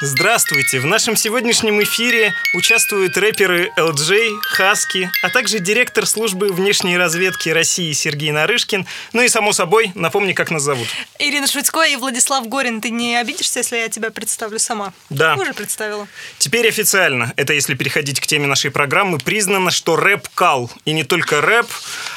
Здравствуйте! В нашем сегодняшнем эфире участвуют рэперы LJ, Хаски, а также директор службы внешней разведки России Сергей Нарышкин. Ну и, само собой, напомни, как нас зовут. Ирина Швыцко и Владислав Горин. Ты не обидишься, если я тебя представлю сама? Да. Уже представила. Теперь официально, это если переходить к теме нашей программы, признано, что рэп кал. И не только рэп.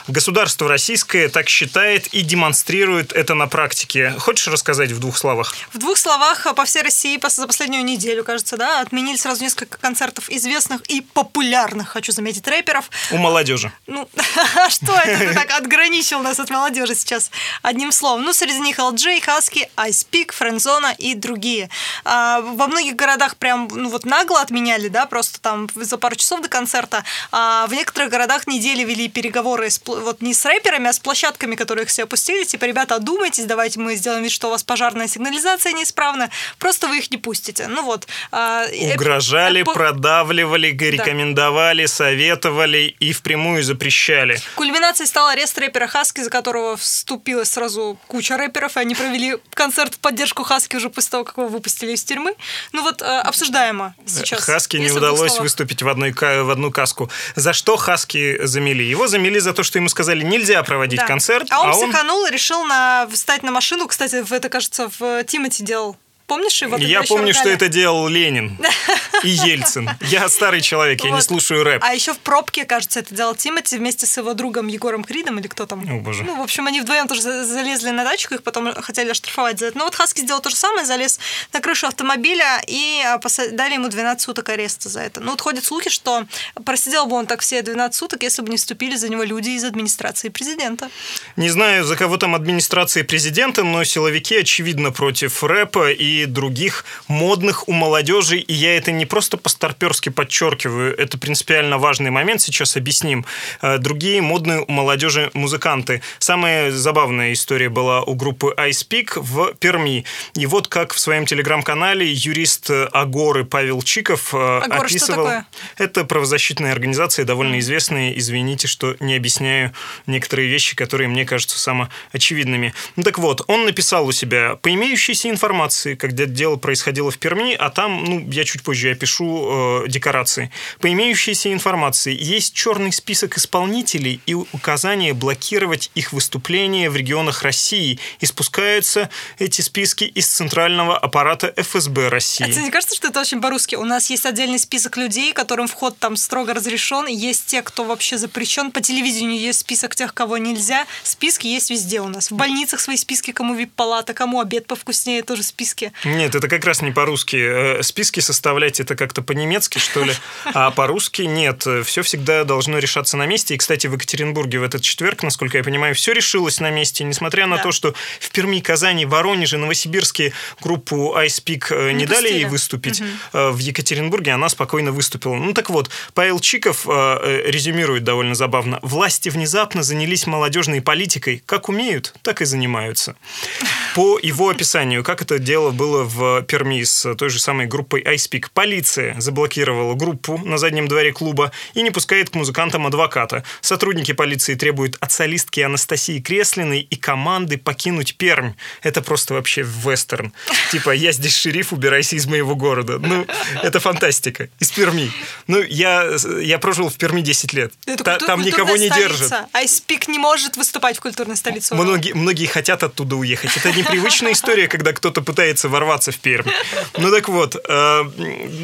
Государство российское так считает и демонстрирует это на практике. Хочешь рассказать в двух словах? В двух словах по всей России за последние последнюю неделю, кажется, да, отменили сразу несколько концертов известных и популярных, хочу заметить, рэперов. У молодежи. Ну, а что это ты так отграничил нас от молодежи сейчас одним словом? Ну, среди них LJ, Husky, Ice Peak, Френдзона и другие. А, во многих городах прям, ну вот нагло отменяли, да, просто там за пару часов до концерта. А в некоторых городах недели вели переговоры с, вот не с рэперами, а с площадками, которые их все опустили. Типа, ребята, одумайтесь, давайте мы сделаем вид, что у вас пожарная сигнализация неисправна. Просто вы их не пустите работе. Ну вот. А, Угрожали, эп... продавливали, рекомендовали, да. советовали и впрямую запрещали. Кульминацией стал арест рэпера Хаски, за которого вступилась сразу куча рэперов, и они провели концерт в поддержку Хаски уже после того, как его выпустили из тюрьмы. Ну вот, а, обсуждаемо сейчас. Хаски не удалось выступить в, одной, в одну каску. За что Хаски замели? Его замели за то, что ему сказали, нельзя проводить да. концерт. А он а психанул он... и решил на... встать на машину. Кстати, это, кажется, в Тимати делал Помнишь его? Я помню, что это делал Ленин и Ельцин. Я старый человек, я не слушаю рэп. А еще в пробке, кажется, это делал Тимати вместе с его другом Егором Кридом или кто там. О, боже. Ну, в общем, они вдвоем тоже залезли на дачку, их потом хотели оштрафовать за это. Но вот Хаски сделал то же самое, залез на крышу автомобиля и а, дали ему 12 суток ареста за это. Ну, вот ходят слухи, что просидел бы он так все 12 суток, если бы не вступили за него люди из администрации президента. Не знаю, за кого там администрации президента, но силовики, очевидно, против рэпа и других модных у молодежи. И я это не просто по-старперски подчеркиваю, это принципиально важный момент, сейчас объясним. Э, другие модные у молодежи музыканты. Самая забавная история была у группы Ice Peak в Перми. И вот как в своем телеграм-канале юрист Агоры Павел Чиков э, Агор, описывал... Это правозащитная организация, довольно известная. Извините, что не объясняю некоторые вещи, которые мне кажутся самоочевидными. Ну так вот, он написал у себя, по имеющейся информации, как когда дело происходило в Перми, а там, ну, я чуть позже опишу э, декорации. По имеющейся информации, есть черный список исполнителей и указание блокировать их выступления в регионах России. И спускаются эти списки из центрального аппарата ФСБ России. А тебе не кажется, что это очень по-русски? У нас есть отдельный список людей, которым вход там строго разрешен. Есть те, кто вообще запрещен. По телевидению есть список тех, кого нельзя. Списки есть везде у нас. В больницах свои списки, кому вип-палата, кому обед повкуснее, тоже списки. Нет, это как раз не по-русски. Э, списки составлять это как-то по-немецки, что ли, а по-русски нет. Все всегда должно решаться на месте. И, кстати, в Екатеринбурге в этот четверг, насколько я понимаю, все решилось на месте, несмотря на да. то, что в Перми, Казани, Воронеже, Новосибирске группу Ice Peak э, не, не дали ей выступить. Угу. В Екатеринбурге она спокойно выступила. Ну так вот, Павел Чиков резюмирует довольно забавно. Власти внезапно занялись молодежной политикой. Как умеют, так и занимаются. По его описанию, как это дело было в Перми с той же самой группой iSpeak. Полиция заблокировала группу на заднем дворе клуба и не пускает к музыкантам адвоката. Сотрудники полиции требуют от солистки Анастасии Креслиной и команды покинуть Пермь. Это просто вообще вестерн. Типа, я здесь шериф, убирайся из моего города. Ну, это фантастика. Из Перми. Ну, я, я прожил в Перми 10 лет. Это Та, там никого не держат. Айспик не может выступать в культурной столице. Многие, многие хотят оттуда уехать. Это непривычная история, когда кто-то пытается ворваться в Пермь. Ну так вот, э,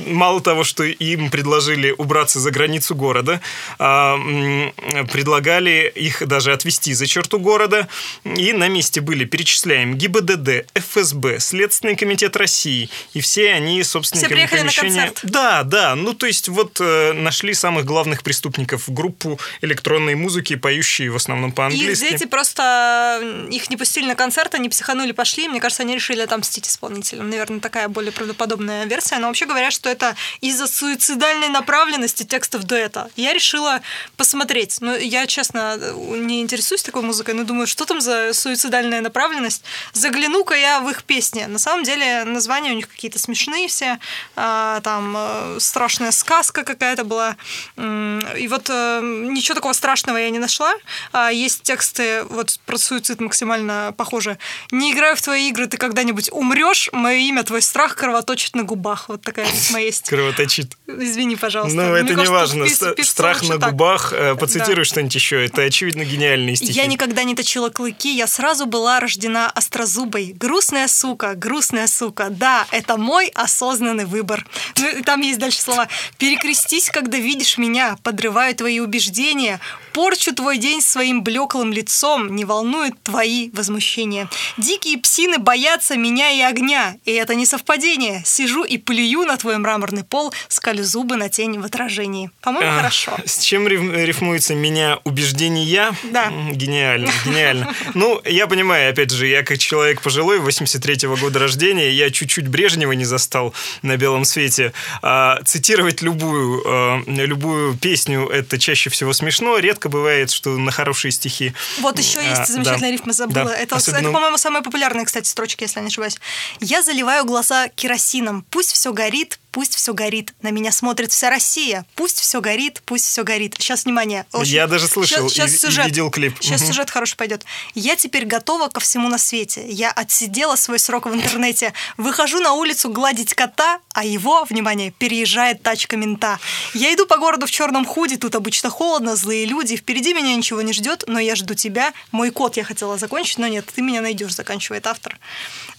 мало того, что им предложили убраться за границу города, э, предлагали их даже отвезти за черту города, и на месте были, перечисляем, ГИБДД, ФСБ, Следственный комитет России, и все они собственниками все помещения... На концерт. Да, да, ну то есть вот э, нашли самых главных преступников в группу электронной музыки, поющие в основном по-английски. И дети просто их не пустили на концерт, они психанули, пошли, мне кажется, они решили отомстить исполнителям исполнителем. Наверное, такая более правдоподобная версия. Но вообще говорят, что это из-за суицидальной направленности текстов дуэта. Я решила посмотреть. Ну, я, честно, не интересуюсь такой музыкой, но думаю, что там за суицидальная направленность. Загляну-ка я в их песни. На самом деле названия у них какие-то смешные все. А, там э, страшная сказка какая-то была. И вот э, ничего такого страшного я не нашла. А, есть тексты вот про суицид максимально похожи. «Не играю в твои игры, ты когда-нибудь умрешь, ложь, мое имя, твой страх кровоточит на губах. Вот такая письма есть. Кровоточит. Извини, пожалуйста. Ну, это не важно. Страх на губах. Э, Поцитируй что-нибудь еще. Это, очевидно, гениальные стихи. Я никогда не точила клыки, я сразу была рождена острозубой. Грустная сука, грустная сука. Да, это мой осознанный выбор. Ну, там есть дальше слова. Перекрестись, когда видишь меня, подрываю твои убеждения, порчу твой день своим блеклым лицом, не волнуют твои возмущения. Дикие псины боятся меня и огня, и это не совпадение. Сижу и плюю на твой мраморный пол, скалю зубы на тень в отражении. По-моему, А, хорошо. С чем риф- рифмуется меня убеждения? Да. М, Гениально, гениально. Ну, я понимаю, опять же, я как человек пожилой, 83-го года рождения, я чуть-чуть Брежнева не застал на белом свете. А, цитировать любую, а, любую песню это чаще всего смешно. Редко бывает, что на хорошие стихи. Вот еще А, есть замечательная да. рифма, забыла. Да. Это, Особенно- это, по-моему, самая популярная, кстати, строчка, если я не ошибаюсь. Я заливаю глаза керосином. Пусть все горит, пусть все горит. На меня смотрит вся Россия. Пусть все горит, пусть все горит. Сейчас, внимание. Я даже слышал Сейчас, и- и сюжет. видел клип. Сейчас Мгм. сюжет хороший пойдет. Я теперь готова ко всему на свете. Я отсидела свой срок в интернете. Выхожу на улицу гладить кота, а его, внимание, переезжает тачка мента. Я иду по городу в черном худи, тут обычно холодно, злые люди. Впереди меня ничего не ждет, но я жду тебя. Мой кот я хотела закончить, но нет, ты меня найдешь, заканчивает автор.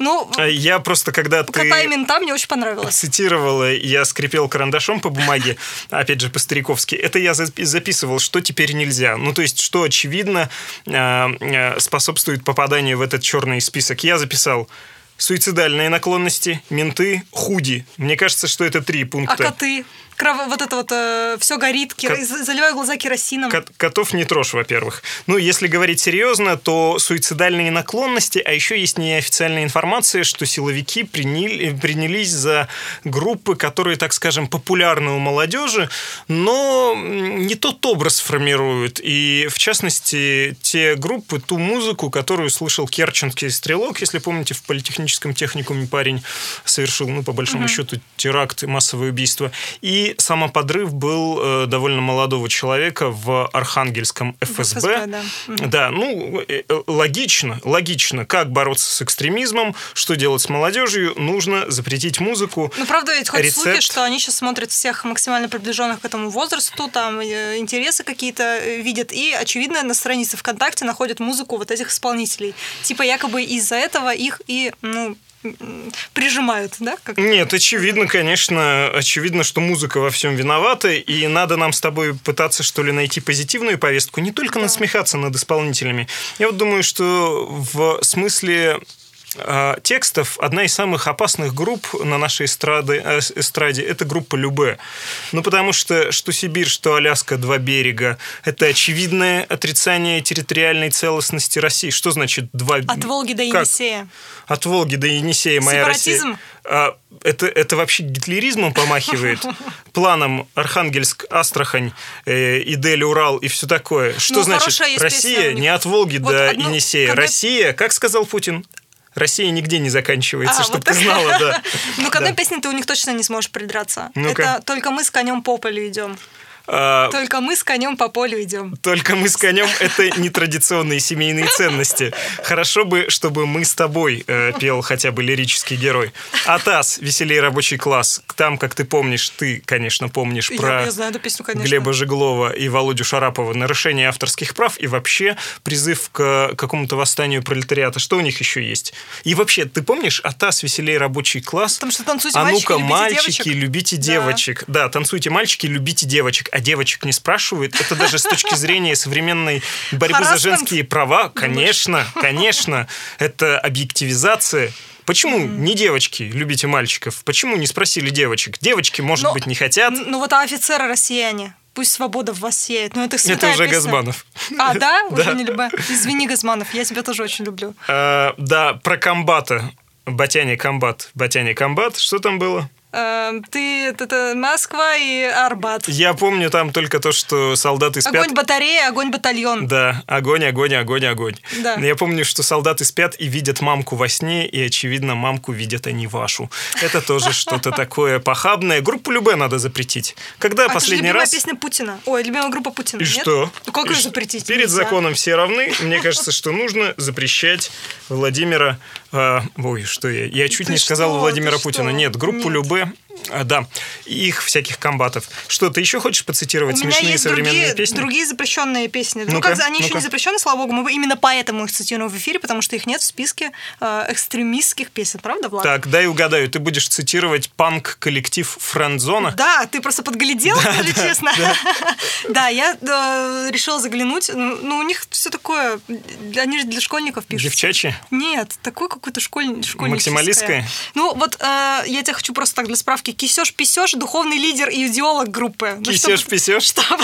Ну, А Я просто, когда ты... кота и мента мне очень понравилось. цитировала, я скрипел карандашом по бумаге, опять же, по-стариковски, это я запи- записывал, что теперь нельзя. Ну, то есть, что, очевидно, а, а, способствует попаданию в этот черный список. Я записал суицидальные наклонности, менты, худи. Мне кажется, что это три А пункта. коты? Крово- вот это вот все горит, кер- Кот- заливаю глаза керосином. Кот- Котов не трожь, во-первых. Ну, если говорить серьезно, то суицидальные наклонности, а еще есть неофициальная информация, что силовики приняли, принялись за группы, которые, так скажем, популярны у молодежи, но не тот образ формируют. И, в частности, те группы, ту музыку, которую слышал Керченский стрелок, если помните, в политехническом техникуме парень совершил, ну, по большому счету, теракт массовое убийство. И самоподрыв был э, довольно молодого человека в Архангельском ФСБ. ФСБ, да. Да, ну, э, э, логично, логично. Как бороться с экстремизмом, что делать с молодежью, нужно запретить музыку. Ну, правда, ведь ходят Рецепт. слухи, что они сейчас смотрят всех максимально приближенных к этому возрасту, там интересы какие-то видят, и, очевидно, на странице ВКонтакте находят музыку вот этих исполнителей. Типа якобы из-за этого их и, ну, прижимают, да? Как... Нет, очевидно, конечно, очевидно, что музыка во всем виновата, и надо нам с тобой пытаться, что ли, найти позитивную повестку, не только насмехаться над исполнителями. Я вот думаю, что в смысле текстов одна из самых опасных групп на нашей эстрады, э, эстраде это группа Любе. Ну, потому что что Сибирь, что Аляска, два берега, это очевидное отрицание территориальной целостности России. Что значит два От Волги до Как? Енисея. От Волги до Енисея моя Сепаратизм? Россия. А, это, это вообще гитлеризмом помахивает? Планом Архангельск, Астрахань, э, Идель, Урал и все такое. Что Ну, значит Россия песня не от Волги Вот до одну- Енисея? когда- Россия, как сказал Путин, Россия нигде не заканчивается, А, чтобы вот ты так. знала, да. Ну, к одной песне ты у них точно не сможешь придраться. Это только мы с конем по полю идем. А, Только мы с конем по полю идем. Только мы с конем это нетрадиционные семейные ценности. Хорошо бы, чтобы мы с тобой э, пел хотя бы лирический герой. Атас, веселей рабочий класс. Там, как ты помнишь, ты, конечно, помнишь про. Глеба Жеглова и Володю Шарапова нарушение авторских прав и вообще призыв к какому-то восстанию пролетариата. Что у них еще есть? И вообще, ты помнишь Атас, веселей рабочий класс? Потому что танцуйте, А мальчики, ну-ка, любите мальчики, девочек. любите Да. девочек. Да. танцуйте, мальчики, любите девочек. А девочек не спрашивают. Это даже с точки зрения современной борьбы за женские права. Конечно, конечно. Это объективизация. Почему не девочки любите мальчиков? Почему не спросили девочек? Девочки, может Но- быть, не хотят. Ну вот а офицеры россияне. Пусть свобода в вас сеет. Ну это Это уже песня. Газманов. А, да? Да. Уже не люблю. Извини, Газманов, я тебя тоже очень люблю. А, Да, про комбата. Батяне комбат. Батяне комбат. Что там было? Эм, Ты, это, Москва и Арбат. Я помню там только то, что солдаты спят. Огонь батарея, огонь батальон. Да, огонь, огонь, огонь, огонь. Да. Я помню, что солдаты спят и видят мамку во сне, и, очевидно, мамку видят они вашу. Это тоже что-то такое похабное. Группу Любе надо запретить. Когда А последний раз... песня Путина. Ой, любимая группа Путина. И нет? что? Ну как И ее запретить? Перед Нельзя. законом все равны. Мне кажется, что нужно запрещать Владимира А, ой, что я? Я чуть Ты не сказал что? Владимира Ты Путина. что? Нет, группу Нет. Любе. А, да, их всяких комбатов. Что, ты еще хочешь поцитировать У меня смешные есть современные другие, песни? другие запрещенные песни. ну, Ну-ка, как они еще ну-ка. не запрещены, слава богу, мы именно поэтому их цитируем в эфире, потому что их нет в списке э, экстремистских песен, правда, Влад? Так, дай угадаю, ты будешь цитировать панк-коллектив Френдзона? Да, ты просто подглядел, скажи честно. Да, я э, решила заглянуть. Ну, ну, у них все такое, они же для школьников пишут. Девчачьи? Нет, такой какой-то школь... школьническое. Максималистское? Ну, вот э, я тебя хочу просто так для справки. Кисёш Писёш, духовный лидер и идеолог группы. Ну, Кисёш, чтобы-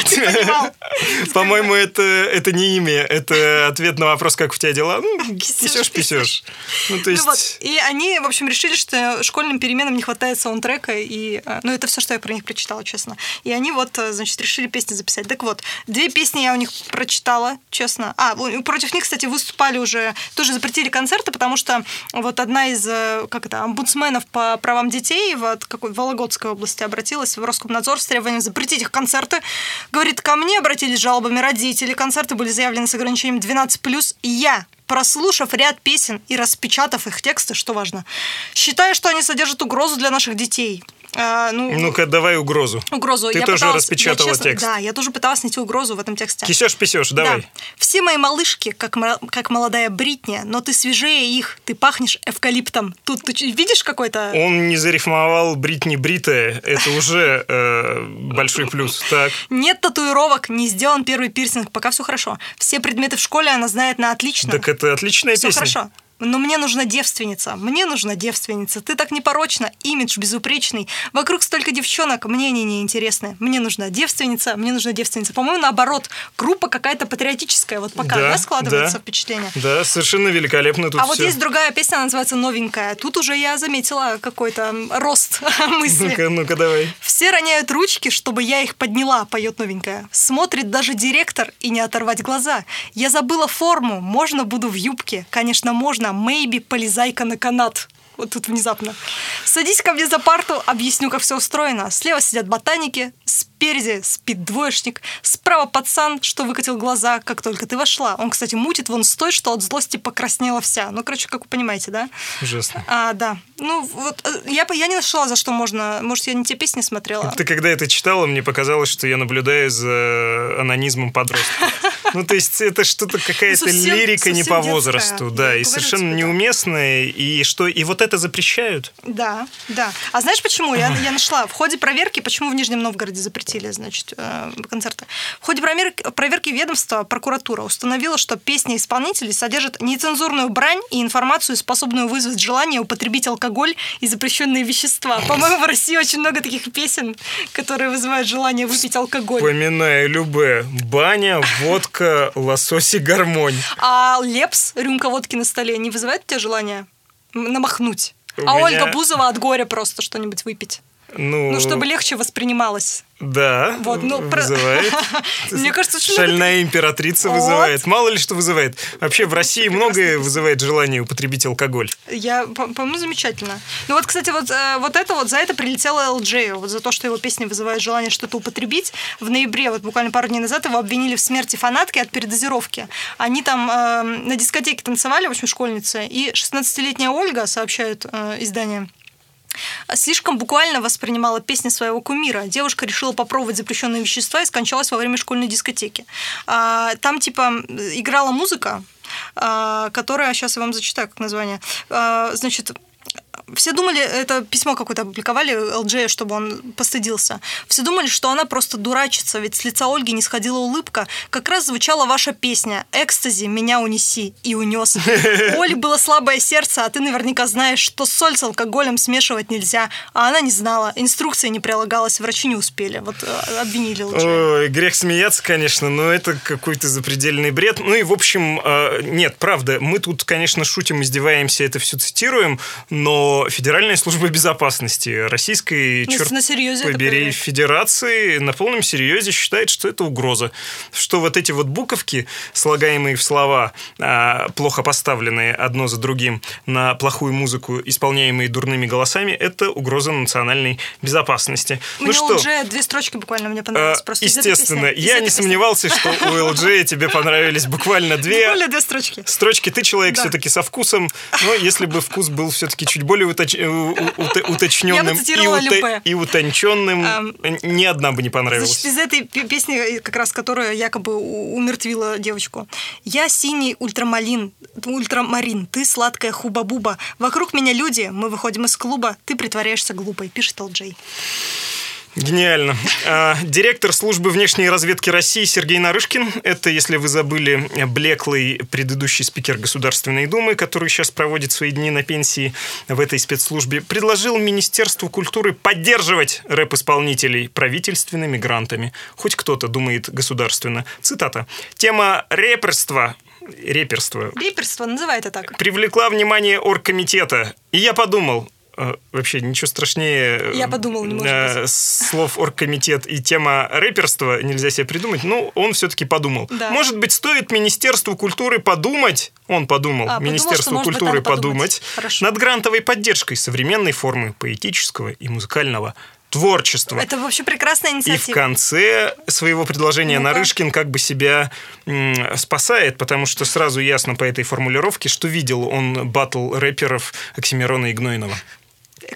ты понимал. По-моему, это, это не имя, это ответ на вопрос, как у тебя дела. Ну, Кисешь, писешь. Ну, то Ну есть... вот, и они, в общем, решили, что школьным переменам не хватает саундтрека, и, э, ну, это все, что я про них прочитала, честно. И они вот, э, значит, решили песни записать. Так вот, две песни я у них прочитала, честно. А, против них, кстати, выступали уже, тоже запретили концерты, потому что вот одна из, э, как это, омбудсменов по правам детей в какой Вологодской области обратилась в Роскомнадзор с требованием запретить их концерты. Говорит, ко мне обратились с жалобами родители, концерты были заявлены с ограничением 12+, и я прослушав ряд песен и распечатав их тексты, что важно, считаю, что они содержат угрозу для наших детей. А, ну, Ну-ка, давай угрозу. угрозу. Ты Я тоже пыталась- распечатала я честно- текст. Да, я тоже пыталась найти угрозу в этом тексте. Кисешь, писешь, давай. Да. Все мои малышки, как, как молодая Бритни, но ты свежее их, ты пахнешь эвкалиптом. Тут ты видишь какой-то... Он не зарифмовал Бритни Бритая. Это уже э, большой плюс. Так. Нет татуировок, не сделан первый пирсинг, пока все хорошо. Все предметы в школе она знает на отлично. Так это отличная Все песня. хорошо. Но мне нужна девственница. Мне нужна девственница. Ты так непорочна, имидж безупречный. Вокруг столько девчонок, мне они не интересны. Мне нужна девственница, мне нужна девственница. По-моему, наоборот, группа какая-то патриотическая. Вот пока, Да, да, складывается да. впечатление. Да, совершенно великолепно тут а вот всё. есть другая песня, она называется «Новенькая». Тут уже я заметила какой-то рост мысли. Ну-ка, ну-ка, давай. Все роняют ручки, чтобы я их подняла, поет новенькая. Смотрит даже директор и не оторвать глаза. Я забыла форму, можно буду в юбке? Конечно, можно, maybe полезай-ка на канат. Вот тут внезапно. Садись ко мне за парту, объясню, как все устроено. Слева сидят ботаники, спереди спит двоечник, справа пацан, что выкатил глаза, как только ты вошла. Он, кстати, мутит вон с той, что от злости покраснела вся. Ну, короче, как вы понимаете, да? Ужасно. А, да. Ну, вот э, я, я не нашла, за что можно. Может, я не те песни смотрела. Ты когда это читала, мне показалось, что я наблюдаю за анонизмом подростков. Ну, то есть это что-то какая-то лирика не по возрасту, да, и совершенно неуместная, и что, и вот это запрещают. Да, да. А знаешь почему? Я, я нашла. В ходе проверки, почему в Нижнем Новгороде запретили, значит, э, концерты. В ходе проверки, ведомства прокуратура установила, что песни исполнителей содержат нецензурную брань и информацию, способную вызвать желание употребить алкоголь и запрещенные вещества. По-моему, в России очень много таких песен, которые вызывают желание выпить алкоголь. Поминая любе, баня, водка, лосось и гармонь. А Лепс, рюмка водки на столе, не вызывает у тебя желания намахнуть? У а меня- Ольга Бузова от горя просто что-нибудь выпить. Ну, Ну, чтобы легче воспринималось. Да, Вот, ну, вызывает. Мне кажется, много Шальная императрица Вот. вызывает. Мало ли что вызывает. Вообще в России многое вызывает желание употребить алкоголь. Я, по- по-моему, замечательно. Ну вот, кстати, вот, э, вот это вот, за это прилетело LJ, вот за то, что его песни вызывают желание что-то употребить. В ноябре, вот буквально пару дней назад, его обвинили в смерти фанатки от передозировки. Они там э, на дискотеке танцевали, в общем, школьницы, и 16-летняя Ольга, сообщают э, издание, слишком буквально воспринимала песни своего кумира. Девушка решила попробовать запрещенные вещества и скончалась во время школьной дискотеки. А, Там, типа, играла музыка, а, которая, сейчас я вам зачитаю, как название, А, значит, все думали, это письмо какое-то опубликовали ЛДЖ, чтобы он постыдился. Все думали, что она просто дурачится, ведь с лица Ольги не сходила улыбка. Как раз звучала ваша песня «Экстази, меня унеси» и унес. У Оли было слабое сердце, а ты наверняка знаешь, что соль с алкоголем смешивать нельзя. А она не знала, инструкция не прилагалась, врачи не успели. Вот э, обвинили ЛДЖ. Ой, грех смеяться, конечно, но это какой-то запредельный бред. Ну и, в общем, э, нет, правда, мы тут, конечно, шутим, издеваемся, это все цитируем, но Но Федеральная служба безопасности Российской, Ну, черт на серьезе побери. Федерации на полном серьезе считает, что это угроза. Что вот эти вот буковки, слагаемые в слова, а, плохо поставленные одно за другим на плохую музыку, исполняемые дурными голосами, это угроза национальной безопасности. Мне ну что, LG две строчки буквально мне понравились. э, просто естественно. Из я не песни. сомневался, что у LG тебе понравились буквально две Буквально две строчки. строчки. Ты человек все-таки со вкусом, но если бы вкус был все-таки чуть более уточ- э, уточненным и, и утонченным, ни одна бы не понравилась. Значит, из этой пе- песни, как раз которая якобы умертвила девочку. Я синий ультрамалин, ультрамарин, ты сладкая хуба-буба. Вокруг меня люди, мы выходим из клуба, ты притворяешься глупой, пишет Элджей. Гениально. А, Директор службы внешней разведки России Сергей Нарышкин, это, если вы забыли, блеклый предыдущий спикер Государственной Думы, который сейчас проводит свои дни на пенсии в этой спецслужбе, предложил Министерству культуры поддерживать рэп-исполнителей правительственными грантами. Хоть кто-то думает государственно. Цитата. Тема реперства реперства Риперство, называй это так. привлекла внимание оргкомитета. И я подумал, вообще ничего страшнее э, Я подумал, э, слов оргкомитет и тема рэперства нельзя себе придумать, но он все-таки подумал. Да. Может быть, стоит Министерству культуры подумать, он подумал, А, Министерству быть, культуры подумать. подумать над грантовой поддержкой современной формы поэтического и музыкального творчества. Это вообще прекрасная И в инициатива. конце своего предложения Ну-ка. Нарышкин как бы себя спасает, потому что сразу ясно по этой формулировке, что видел он батл рэперов Оксимирона и Гнойного.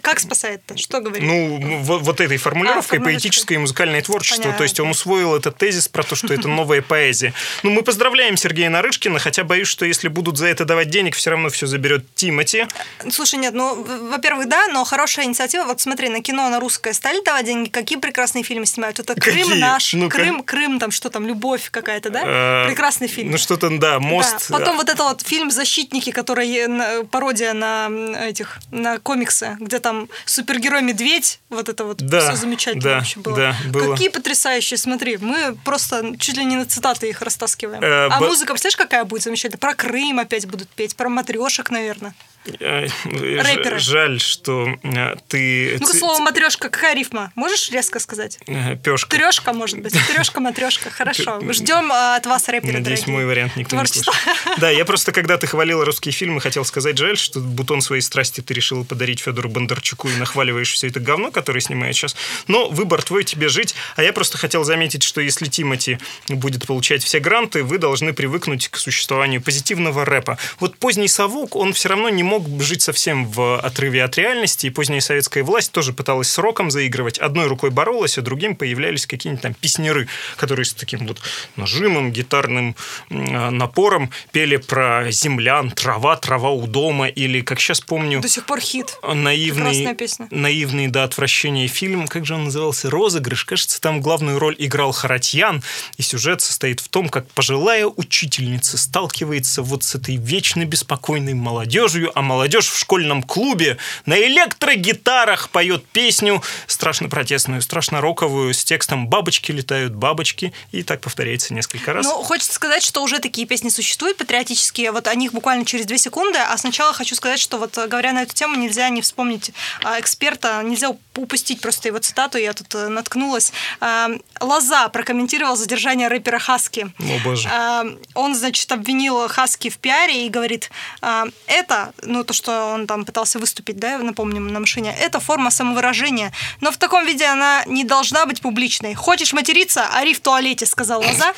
Как спасает-то? Что говорит? Ну, вот, вот этой формулировкой А, поэтическое и музыкальное творчество. Понятно. То есть он усвоил этот тезис про то, что это новая поэзия. Ну, мы поздравляем Сергея Нарышкина, хотя боюсь, что если будут за это давать денег, все равно все заберет Тимати. Слушай, нет, ну, во-первых, да, но хорошая инициатива. Вот смотри, на кино на русское стали давать деньги. Какие прекрасные фильмы снимают? Это Крым Какие? наш, Ну-ка. Крым, Крым, там что там, любовь какая-то, да? Э, Прекрасный фильм. Ну, что-то, да, мост. Потом вот это вот фильм «Защитники», который э, пародия на этих, на комиксы, где там супергерой медведь, вот это вот Да, все замечательно да, вообще было. да, было. Какие потрясающие, смотри, мы просто чуть ли не на цитаты их растаскиваем. Э, а б- музыка, представляешь, какая будет замечательная? Про Крым опять будут петь, про матрешек, наверное. Э, ж- Рэперы. Жаль, что э, ты... Ци- слово матрешка, какая рифма? Можешь резко сказать? э, Пёшка. Трешка, может быть. Трешка, матрешка. Хорошо. Ждем от вас рэперы, Надеюсь, дорогие. мой вариант никто Творчество. не слышал. Да, я просто, когда ты хвалил русские фильмы, хотел сказать, жаль, что бутон своей страсти ты решил подарить Федору Бондарчуку и нахваливаешь все это говно, которое снимает сейчас. Но выбор твой, тебе жить. А я просто хотел заметить, что если Тимати будет получать все гранты, вы должны привыкнуть к существованию позитивного рэпа. Вот поздний совок, он все равно не мог жить совсем в отрыве от реальности, и поздняя советская власть тоже пыталась с роком заигрывать. Одной рукой боролась, а другим появлялись какие-нибудь там песнеры, которые с таким вот нажимом, гитарным а, напором пели про землян, трава, трава у дома, или, как сейчас помню, До сих пор хит. наивный, наивный до отвращения фильм, как же он назывался, «Розыгрыш». Кажется, там главную роль играл Харатьян, и сюжет состоит в том, как пожилая учительница сталкивается вот с этой вечно беспокойной молодежью, а молодежь в школьном клубе на электрогитарах поет песню страшно протестную, страшно роковую, с текстом «Бабочки летают, бабочки», и так повторяется несколько раз. Ну, хочется сказать, что уже такие песни существуют, патриотические. Вот о них буквально через две секунды. А сначала хочу сказать, что вот э, говоря на эту тему, нельзя не вспомнить а, эксперта, нельзя уп- упустить просто его цитату, я тут э, наткнулась. А, Лоза прокомментировал задержание рэпера Хаски. О, боже. А, Он, значит, обвинил Хаски в пиаре и говорит, а, это, ну, то, что он там пытался выступить, да, напомним, на машине, это форма самовыражения, но в таком виде она не должна быть публичной. Хочешь материться? Ори в туалете, сказал Лоза.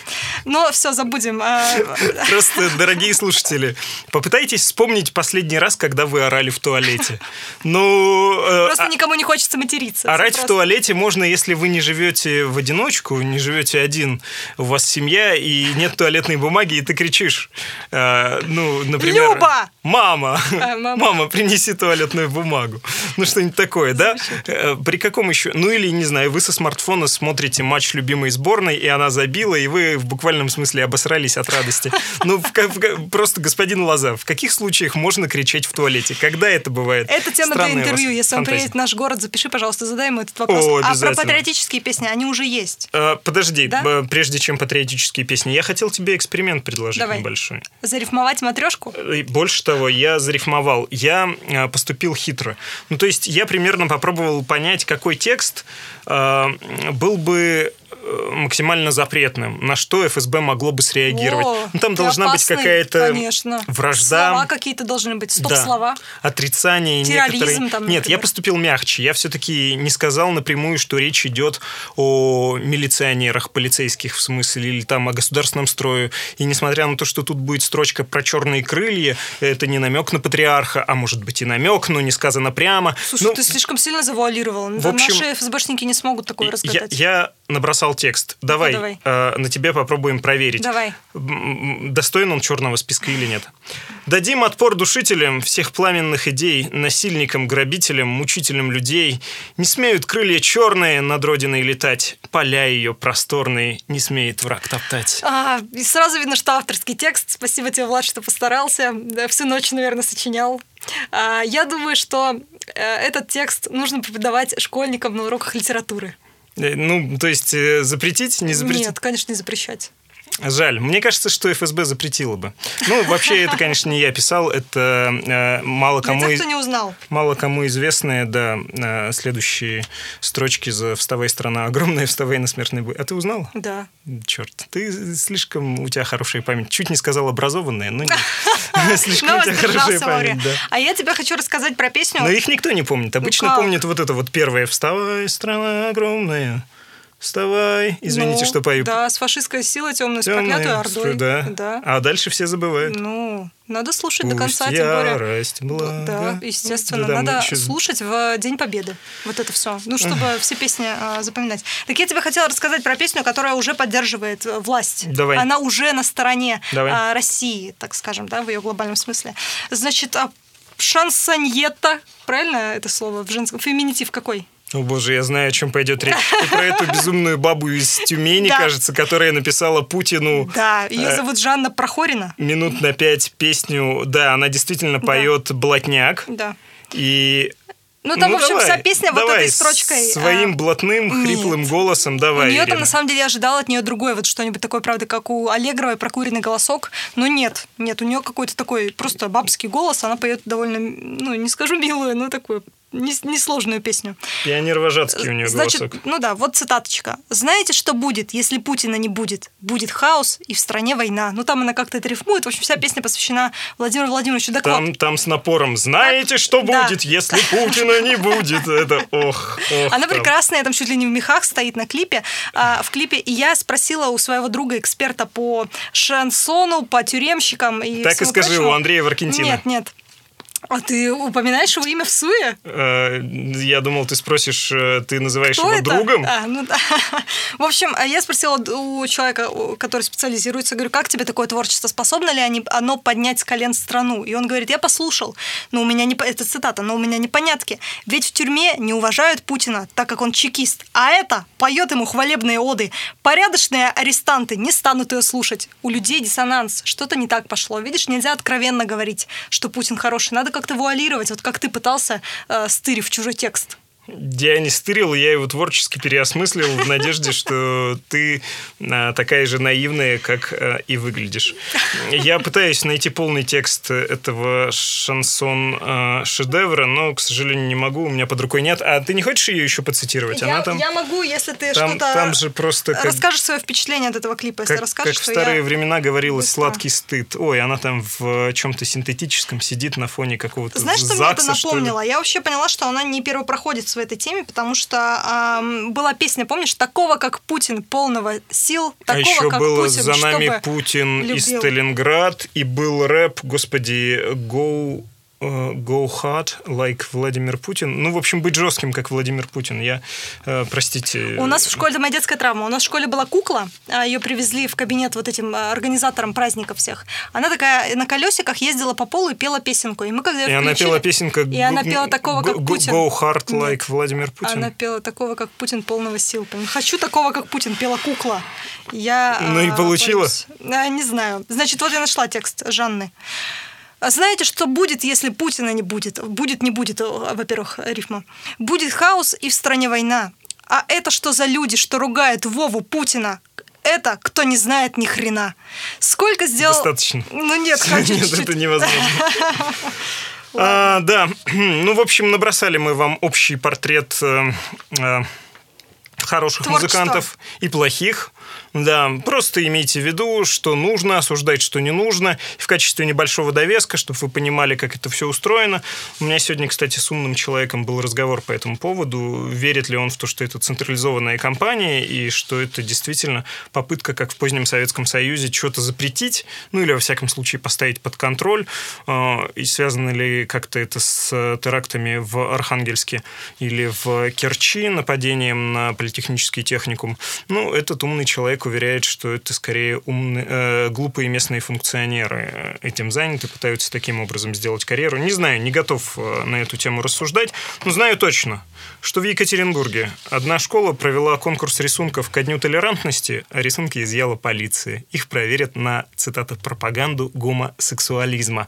Но все, забудем. А, Просто, дорогие слушатели, попытайтесь вспомнить последний раз, когда вы орали в туалете. Ну, э, Просто а- никому не хочется материться. орать в туалете можно, если вы не живете в одиночку, не живете один, у вас семья и нет туалетной бумаги, и ты кричишь, э, ну, например... Люба! Мама! А, мама. Мама, принеси туалетную бумагу. Ну, что-нибудь такое, да? Э, При каком еще... Ну, или, не знаю, вы со смартфона смотрите матч любимой сборной, и она забила, и вы в буквальном смысле обосрались от радости. Ну, в в просто, господин Лоза, в каких случаях можно кричать в туалете? Когда это бывает? Это тема для интервью. Если он фантазия. будет наш город, запиши, пожалуйста, задай ему этот вопрос. А про патриотические песни, они уже есть. Э, Подожди, б- прежде чем патриотические песни, я хотел тебе эксперимент предложить небольшой. Зарифмовать матрешку? Больше того, я зарифмовал. Я э, поступил хитро. Ну, то есть я примерно попробовал понять, какой текст э, был бы максимально запретным, на что ФСБ могло бы среагировать. О, ну, там должна опасный, быть какая-то конечно. вражда. Слова какие-то должны быть, Да. стоп-слова. Отрицание Терроризм некоторые... там, Нет, я например. поступил мягче. Я все-таки не сказал напрямую, что речь идет о милиционерах, полицейских в смысле, или там о государственном строе. И несмотря на то, что тут будет строчка про черные крылья, это не намек на патриарха, а может быть и намек, но не сказано прямо. Слушай, Ну, ты слишком сильно завуалировал. в общем, Наши ФСБшники не смогут такое я, разгадать. я набросал текст. Давай, давай. э, на тебе попробуем проверить. Давай. Достоин он черного списка или нет? Дадим отпор душителям всех пламенных идей, насильникам, грабителям, мучителям людей. Не смеют крылья черные над родиной летать, поля ее просторные не смеет враг топтать. А, и сразу видно, что авторский текст. Спасибо тебе, Влад, что постарался. Да, всю ночь, наверное, сочинял. А, я думаю, что э, этот текст нужно преподавать школьникам на уроках литературы. Э, Ну, то есть э, запретить, не запретить? Нет, конечно, не запрещать. Жаль. Мне кажется, что ФСБ запретило бы. Ну, вообще, это, конечно, не я писал, это э, мало Для кому... тех, из- кто не узнал. Мало кому известные, да, э, следующие строчки за «Вставай, страна огромная, вставай на смертный бой». А ты узнала? Да. Черт, ты слишком, у тебя хорошая память. Чуть не сказал образованная, но нет. Слишком Ну, у тебя хорошая память, да. А я тебе хочу рассказать про песню. Но их никто не помнит. Обычно как? помнят вот это вот первое «Вставай, страна огромная, вставай». Извините, Ну, что пою. Да, с фашистской силой темной, с Тёмная, проклятой ордой. Да. да. А дальше все забывают. Ну, надо слушать до Пусть конца, тем более. ярость, блага. Да, естественно, Да, надо ещё- слушать в День Победы. Вот это все. Ну, чтобы все песни а, запоминать. Так я тебе хотела рассказать про песню, которая уже поддерживает э, власть. Давай. Она уже на стороне Давай. России, так скажем, да, в ее глобальном смысле. Значит, а, шансоньета, правильно это слово в женском? Феминитив какой? О боже, я знаю, о чем пойдет речь. Ты про эту безумную бабу из Тюмени, Да. кажется, которая написала Путину Да, ее э, зовут Жанна Прохорина. минут на пять песню. Да, она действительно поет блатняк. Да. И Ну, там, Ну, в общем, давай, вся песня вот давай, этой строчкой. Своим а, блатным, нет. хриплым голосом. У Давай, нее там, на самом деле, я ожидала от нее другое, вот что-нибудь такое, правда, как у Аллегровой прокуренный голосок. Но нет, нет, у нее какой-то такой просто бабский голос, она поет довольно, ну, не скажу милую, но такую несложную песню. Пионер-вожатский у нее Значит, голосок. ну да, вот цитаточка. Знаете, что будет, если Путина не будет? Будет хаос и в стране война. Ну там она как-то это рифмует. В общем, вся песня посвящена Владимиру Владимировичу. Так вот, Там, там с напором. Знаете, что Да. будет, если Путина не будет? Это ох, ох. Она там. прекрасная, там чуть ли не в мехах стоит на клипе. А, в клипе. И я спросила у своего друга, эксперта по шансону, по тюремщикам и Так и скажи, прочему. у Андрея Варкентина. Нет, нет. А ты упоминаешь его имя в суе? Э, Я думал, ты спросишь, э, ты называешь Кто его это? другом? А, ну да. В общем, а я спросила у человека, который специализируется, говорю, как тебе такое творчество? Способно ли они, оно поднять с колен страну? И он говорит, я послушал, но у меня не... Это цитата, но у меня непонятки. Ведь в тюрьме не уважают Путина, так как он чекист. А это поет ему хвалебные оды. Порядочные арестанты не станут ее слушать. У людей диссонанс. Что-то не так пошло. Видишь, нельзя откровенно говорить, что Путин хороший. Надо как-то вуалировать. Вот как ты пытался, э, стырив чужой текст. Я не стырил, я его творчески переосмыслил в надежде, что ты а, такая же наивная, как а, и выглядишь. Я пытаюсь найти полный текст этого шансон-шедевра, но, к сожалению, не могу, у меня под рукой нет. А ты не хочешь ее еще поцитировать? Я, Она там, я могу, если ты там, что-то там же просто как, расскажешь свое впечатление от этого клипа. Если как, расскажешь, как в старые я... времена говорилось, быстро. сладкий стыд. Ой, она там в чем-то синтетическом сидит на фоне какого-то Знаешь, что мне это напомнило? Я вообще поняла, что она не первопроходец в этой теме, потому что ам, была песня, помнишь, такого как Путин, полного сил, А такого еще как было Путин, за нами Путин любил. Сталинград, и был рэп, господи, go, э, go hard, like Владимир Путин. Ну, в общем, быть жестким, как Владимир Путин. Я, э, простите... У нас в школе, моя детская травма, у нас в школе была кукла, а, ее привезли в кабинет вот этим а, организаторам праздников всех. Она такая на колесиках ездила по полу и пела песенку. И мы когда И её она включили- пела песенка И она пела такого, как go- Путин. Go hard, Нет. like Владимир Путин. Она пела такого, как Путин, полного сил. Хочу такого, как Путин, пела кукла. Я, Ну и получила? боюсь. Не знаю. Значит, вот я нашла текст Жанны. А знаете, что будет, если Путина не будет? Будет, не будет, во-первых, рифма. Будет хаос и в стране война. А это что за люди, что ругают Вову Путина? Это кто не знает ни хрена. Сколько сделал... Достаточно. Ну нет, хочу Нет, это невозможно. А, да, ну, в общем, набросали мы вам общий портрет э, э, хороших Творчество. музыкантов и плохих. Да, просто имейте в виду, что нужно осуждать, что не нужно. И в качестве небольшого довеска, чтобы вы понимали, как это все устроено. У меня сегодня, кстати, с умным человеком был разговор по этому поводу. Верит ли он в то, что это централизованная компания и что это действительно попытка, как в позднем Советском Союзе, что-то запретить, ну или, во всяком случае, поставить под контроль. А, И связано ли как-то это с терактами в Архангельске или в Керчи, нападением на политехнический техникум. Ну, этот умный человек уверяет, что это скорее умные, э, глупые местные функционеры э, этим заняты, пытаются таким образом сделать карьеру. Не знаю, не готов э, на эту тему рассуждать, но знаю точно, что в Екатеринбурге одна школа провела конкурс рисунков ко Дню толерантности, а рисунки изъяла полиция. Их проверят на, цитата, пропаганду гомосексуализма.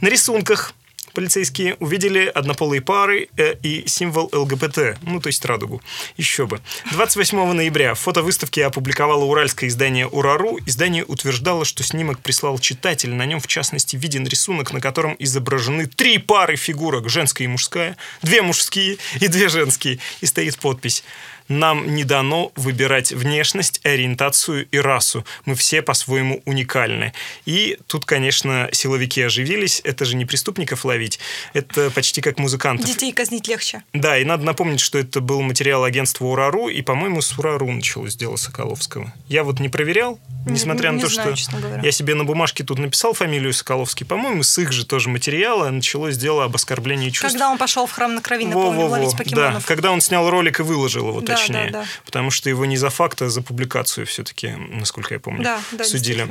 На рисунках полицейские увидели однополые пары э, и символ ЛГБТ, ну, то есть радугу. Еще бы. 28 ноября фото выставки опубликовало уральское издание «Урару». Издание утверждало, что снимок прислал читатель. На нем, в частности, виден рисунок, на котором изображены три пары фигурок, женская и мужская, две мужские и две женские. И стоит подпись нам не дано выбирать внешность, ориентацию и расу. Мы все по-своему уникальны. И тут, конечно, силовики оживились. Это же не преступников ловить, это почти как музыкантов. Детей казнить легче. Да, и надо напомнить, что это был материал агентства Урару, и, по-моему, с Урару началось дело Соколовского. Я вот не проверял, несмотря не на то, знаю, что я себе на бумажке тут написал фамилию Соколовский. По-моему, с их же тоже материала началось дело об оскорблении чувств. Когда он пошел в храм на крови, напомню, ловить Да, покемонов. когда он снял ролик и выложил его, Да, точнее. да, да. Потому что его не за факт, а за публикацию все-таки, насколько я помню, Да, да, судили.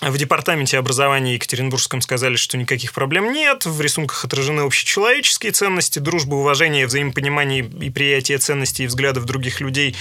В департаменте образования Екатеринбургском сказали, что никаких проблем нет, в рисунках отражены общечеловеческие ценности, дружба, уважение, взаимопонимание и приятие ценностей и взглядов других людей.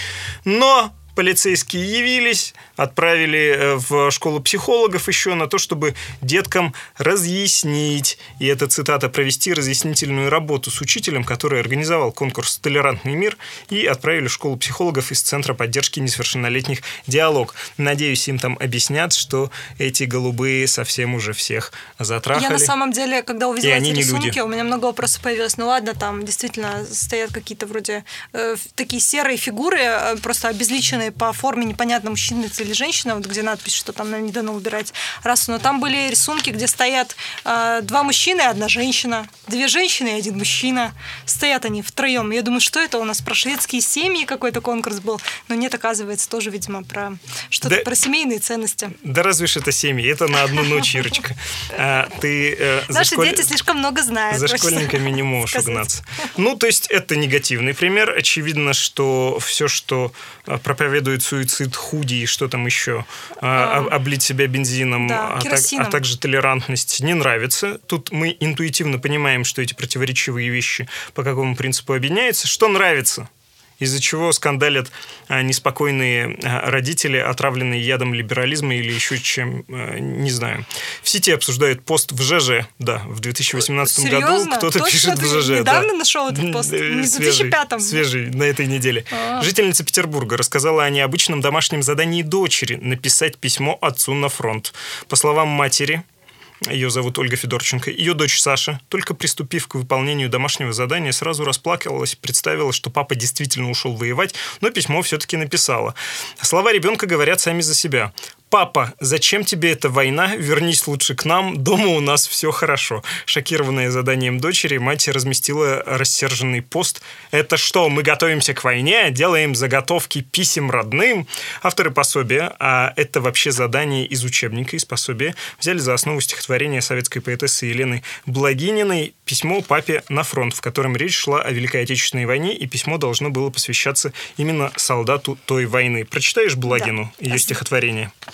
Но полицейские явились, отправили э, в школу психологов еще на то, чтобы деткам разъяснить, и это цитата, провести разъяснительную работу с учителем, который организовал конкурс «Толерантный мир», и отправили в школу психологов из Центра поддержки несовершеннолетних «Диалог». Надеюсь, им там объяснят, что эти голубые совсем уже всех затрахали. Я на самом деле, когда увидела эти рисунки, люди. у меня много вопросов появилось. Ну ладно, там действительно стоят какие-то вроде э, такие серые фигуры, э, просто обезличенные по форме, непонятно, мужчина это или женщина, вот где надпись, что там нам не дано выбирать расу. Но там были рисунки, где стоят э, два мужчины и одна женщина, две женщины и один мужчина. Стоят они втроем. Я думаю, что это у нас про шведские семьи какой-то конкурс был. Но нет, оказывается, тоже, видимо, про что-то Да. про семейные ценности. Да разве ж это семьи? Это на одну ночь, Ирочка. А, ты э, Наши школь- дети слишком много знают. За школьниками не можешь сказать. угнаться. Ну, то есть это негативный пример. Очевидно, что все, что а, проповедует суицид, худи и что там еще, а, об- облить себя бензином, да, а, так- а также толерантность, не нравится. Тут мы интуитивно понимаем, что эти противоречивые вещи по какому принципу объединяются. Что нравится? Из-за чего скандалят а, неспокойные а, родители, отравленные ядом либерализма или еще чем, а, не знаю. В сети обсуждают пост в ЖЖ, да, в 2018 году Серьезно? кто-то Точно? пишет в ЖЖ. недавно да. нашел этот пост? Э, Не в свежий, 2005-м? Свежий, на этой неделе. Жительница Петербурга рассказала о необычном домашнем задании дочери написать письмо отцу на фронт. По словам матери, ее зовут Ольга Федорченко. Ее дочь Саша, только приступив к выполнению домашнего задания, сразу расплакалась, представила, что папа действительно ушел воевать, но письмо все-таки написала. Слова ребенка говорят сами за себя. «Папа, зачем тебе эта война? Вернись лучше к нам, дома у нас все хорошо». Шокированная заданием дочери, мать разместила рассерженный пост. «Это что, мы готовимся к войне? Делаем заготовки писем родным?» Авторы пособия, а это вообще задание из учебника, из пособия, взяли за основу стихотворение советской поэтессы Елены Благининой «Письмо папе на фронт», в котором речь шла о Великой Отечественной войне, и письмо должно было посвящаться именно солдату той войны. Прочитаешь Благину, ее спасибо. стихотворение?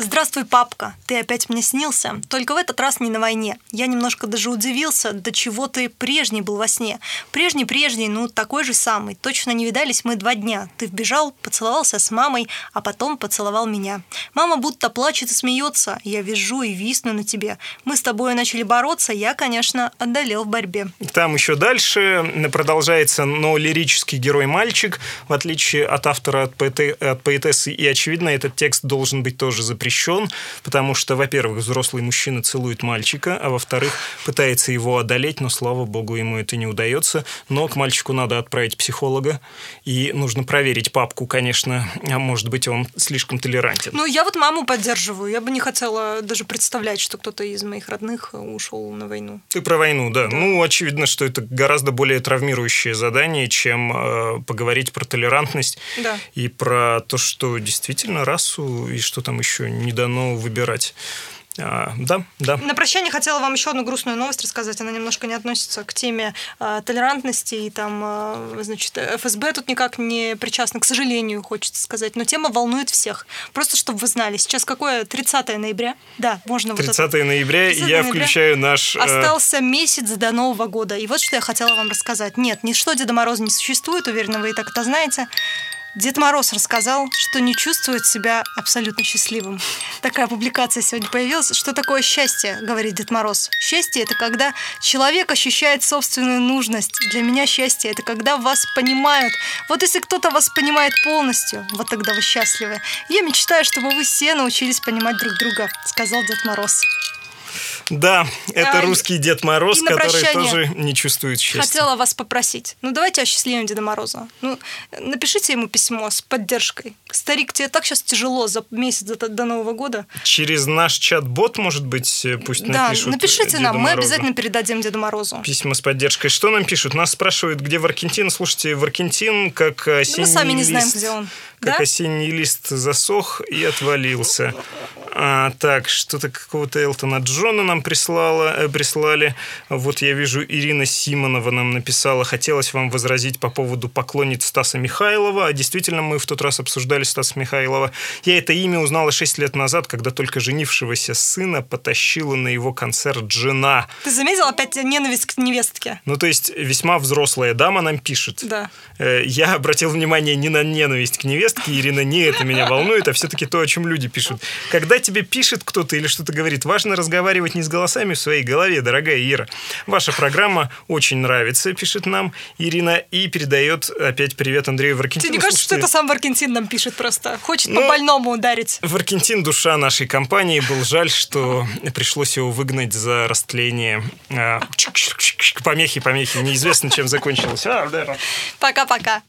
Здравствуй, папка. Ты опять мне снился, только в этот раз не на войне. Я немножко даже удивился, до чего ты прежний был во сне. Прежний-прежний, ну такой же самый. Точно не видались мы два дня. Ты вбежал, поцеловался с мамой, а потом поцеловал меня. Мама будто плачет и смеется. Я вижу и висну на тебе. Мы с тобой начали бороться, я, конечно, одолел в борьбе. Там еще дальше продолжается, но лирический герой-мальчик, в отличие от автора, от, поэты, от поэтессы, и, очевидно, этот текст должен быть тоже запрещен, потому что, во-первых, взрослый мужчина целует мальчика, а во-вторых, пытается его одолеть, но, слава богу, ему это не удается. Но к мальчику надо отправить психолога, и нужно проверить папку, конечно, а может быть, он слишком толерантен. Ну, я вот маму поддерживаю. Я бы не хотела даже представлять, что кто-то из моих родных ушел на войну. Ты про войну, да. да. Ну, очевидно, что это гораздо более травмирующее задание, чем э, поговорить про толерантность да. и про то, что действительно расу и что там еще не дано выбирать. А, да, да. На прощание хотела вам еще одну грустную новость рассказать. Она немножко не относится к теме э, толерантности и там, э, значит, ФСБ тут никак не причастна, к сожалению, хочется сказать. Но тема волнует всех. Просто чтобы вы знали, сейчас какое 30 ноября? Да, можно 30 вот это. ноября, 30 я ноября. включаю наш... Э... Остался месяц до Нового года. И вот что я хотела вам рассказать. Нет, ничто Деда Мороза не существует, уверена, вы и так это знаете. Дед Мороз рассказал, что не чувствует себя абсолютно счастливым. Такая публикация сегодня появилась. Что такое счастье, говорит Дед Мороз. Счастье – это когда человек ощущает собственную нужность. Для меня счастье – это когда вас понимают. Вот если кто-то вас понимает полностью, вот тогда вы счастливы. Я мечтаю, чтобы вы все научились понимать друг друга, сказал Дед Мороз. Да, это а, русский Дед Мороз, который тоже не чувствует счастья. Хотела вас попросить. Ну, давайте осчастливим Деда Мороза. Ну, напишите ему письмо с поддержкой. Старик, тебе так сейчас тяжело за месяц до, до Нового года. Через наш чат-бот, может быть, э, пусть да, напишут э, напишите Деду нам, Морозу. мы обязательно передадим Деду Морозу. Письма с поддержкой. Что нам пишут? Нас спрашивают, где Варкентин. Слушайте, Варкентин, как осенний да Мы сами не лист, знаем, где он. Как да? осенний лист засох и отвалился. А, так, что-то какого-то Элтона Джона нам прислала, э, прислали. Вот я вижу, Ирина Симонова нам написала, хотелось вам возразить по поводу поклонниц Стаса Михайлова. А действительно, мы в тот раз обсуждали Стаса Михайлова. Я это имя узнала 6 лет назад, когда только женившегося сына потащила на его концерт жена. Ты заметил опять ненависть к невестке? Ну, то есть, весьма взрослая дама нам пишет. Да. Э, я обратил внимание не на ненависть к невестке, Ирина, не это меня волнует, а все-таки то, о чем люди пишут. Когда тебе пишет кто-то или что-то говорит, важно разговаривать не с голосами в своей голове, дорогая Ира. Ваша программа очень нравится, пишет нам Ирина, и передает опять привет Андрею Варкентину. Тебе не кажется, Слушайте, что это сам Варкентин нам пишет просто? Хочет ну, по больному ударить. Варкентин душа нашей компании. Был жаль, что пришлось его выгнать за растление. А, помехи, помехи. Неизвестно, чем закончилось. А, Пока-пока.